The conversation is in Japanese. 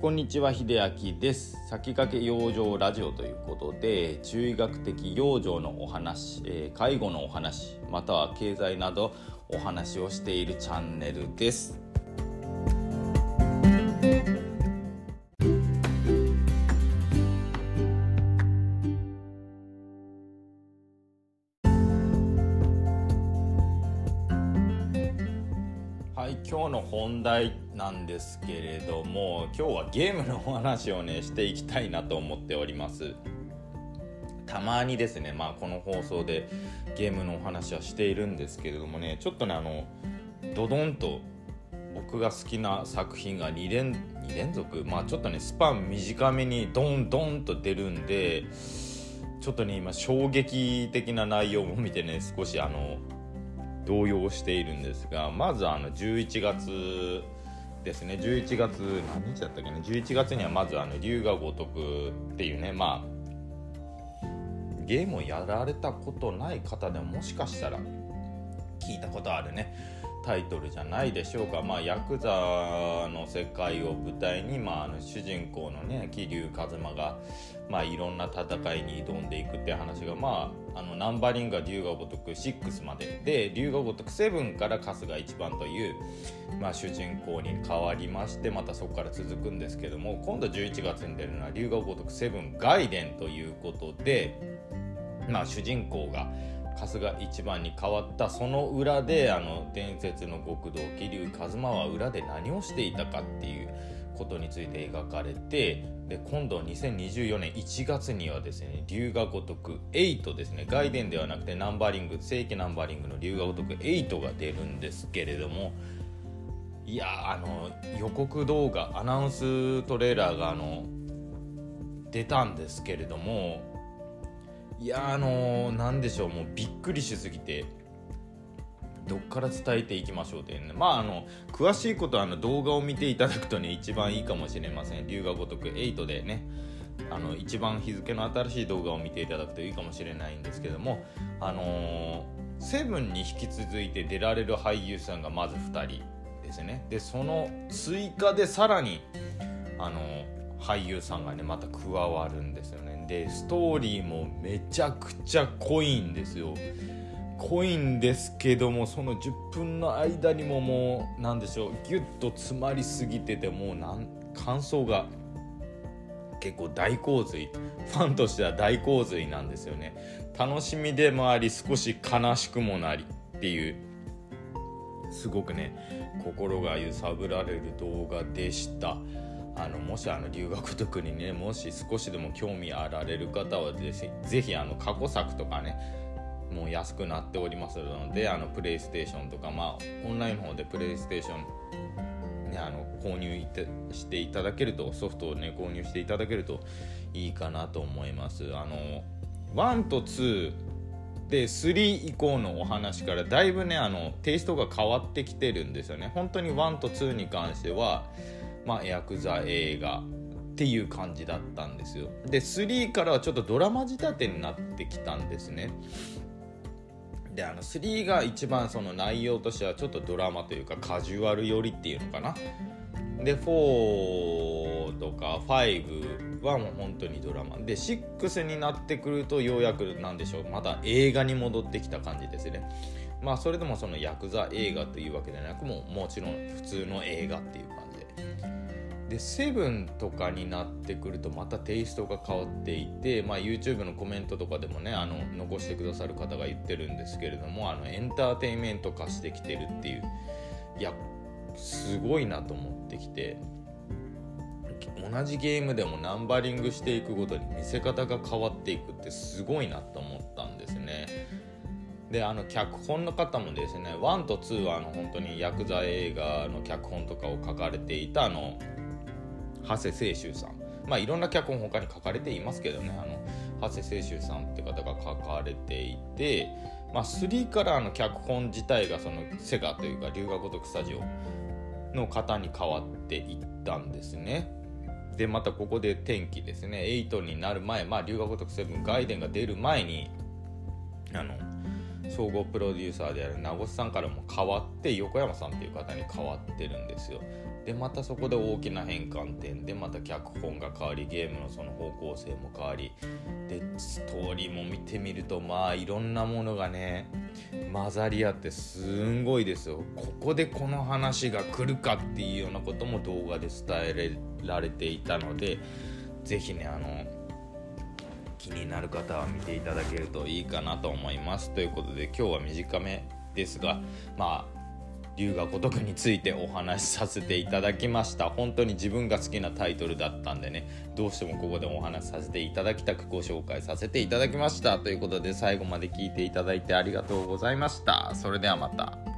こんにちは秀明です。先駆け養生ラジオということで中医学的養生のお話、えー、介護のお話または経済などお話をしているチャンネルです。今日の本題なんですけれども今日はゲームのお話をねしていきたいなと思っております。たまにですねまあこの放送でゲームのお話はしているんですけれどもねちょっとねあのドドンと僕が好きな作品が2連 ,2 連続？まあちょっとねスパン短めにドンドンと出るんでちょっとね今衝撃的な内容を見てね少しあの動揺しているんですがまずあの11月ですね。11月何日だったっけね11月にはまずあの龍が如くっていうねまあゲームをやられたことない方でももしかしたら聞いたことあるね。タイトルじゃないでしょうか、まあ、ヤクザの世界を舞台に、まあ、あの主人公のね桐生一馬が、まあ、いろんな戦いに挑んでいくって話が、まあ、あのナンバリングが龍が如く6まで。で龍が如く7から春日一番という、まあ、主人公に変わりましてまたそこから続くんですけども今度11月に出るのは龍が如く7外伝ということで、まあ、主人公が春日一番に変わったその裏であの伝説の極道桐生一馬は裏で何をしていたかっていうことについて描かれてで今度2024年1月にはですね龍が如く8ですね外伝ではなくてナンバリング正規ナンバリングの龍が如く8が出るんですけれどもいやあの予告動画アナウンストレーラーがあの出たんですけれどもいやあのー、でしょうもうびっくりしすぎて。どっから伝えていきましょうってね。まああの詳しいことはあの動画を見ていただくとね一番いいかもしれません。龍が如く8でね。あの一番日付の新しい動画を見ていただくといいかもしれないんですけども。あのー、セブンに引き続いて出られる俳優さんがまず2人ですね。でその追加でさらにあのー、俳優さんがねまた加わるんですよね。でストーリーもめちゃくちゃ濃いんですよ。濃いんですけどもその10分の間にももう何でしょうギュッと詰まりすぎててもうなん感想が結構大洪水。ファンとしては大洪水なんですよね。楽しみでもあり少し悲しくもなりっていうすごくね心が揺さぶられる動画でした。あのもしあの留学特にねもし少しでも興味あられる方はぜひあの過去作とかねもう安くなっておりますのであのプレイステーションとかまあオンラインの方でプレイステーション、ね、あの購入していただけるとソフトをね購入していただけるといいかなと思います。あの1と2で3以降のお話からだいぶねあのテイストが変わってきてるんですよね。本当に1と2に関してはまあ、ヤクザ映画っていう感じだったんですよ。で3からはちょっとドラマ仕立てになってきたんですね。であの3が一番その内容としてはちょっとドラマというかカジュアル寄りっていうのかな。で4とか5はもう本当にドラマ。で6になってくるとようやくなんでしょう。また映画に戻ってきた感じですね。まあそれでもそのヤクザ映画というわけでなくももちろん普通の映画っていう感じでセブンとかになってくるとまたテイストが変わっていて、まあ、YouTube のコメントとかでもねあの残してくださる方が言ってるんですけれどもあのエンターテインメント化してきてるっていういやすごいなと思ってきて同じゲームでもナンバリングしていくごとに見せ方が変わっていくってすごいなと思ったんですね。であの脚本の方もですね1と2はあの本当にヤクザ映画の脚本とかを書かれていたあの長谷清舟さんまあいろんな脚本他に書かれていますけどねあの長谷清舟さんって方が書かれていて、まあ、3からあの脚本自体がそのセガというか龍河如くスタジオの方に変わっていったんですね。でまたここで天気ですね8になる前まあ龍河如く7外伝が出る前にあの総合プロデューサーである名越さんからも変わって横山さんっていう方に変わってるんですよ。でまたそこで大きな変換点でまた脚本が変わりゲームのその方向性も変わりでストーリーも見てみるとまあいろんなものがね混ざり合ってすんごいですよ。ここでこの話が来るかっていうようなことも動画で伝えられていたので是非ねあの気になる方は見ていただけるといいかなと思います。ということで今日は短めですがまあ龍が如くについてお話しさせていただきました。本当に自分が好きなタイトルだったんでねどうしてもここでお話しさせていただきたくご紹介させていただきました。ということで最後まで聞いていただいてありがとうございました。それではまた。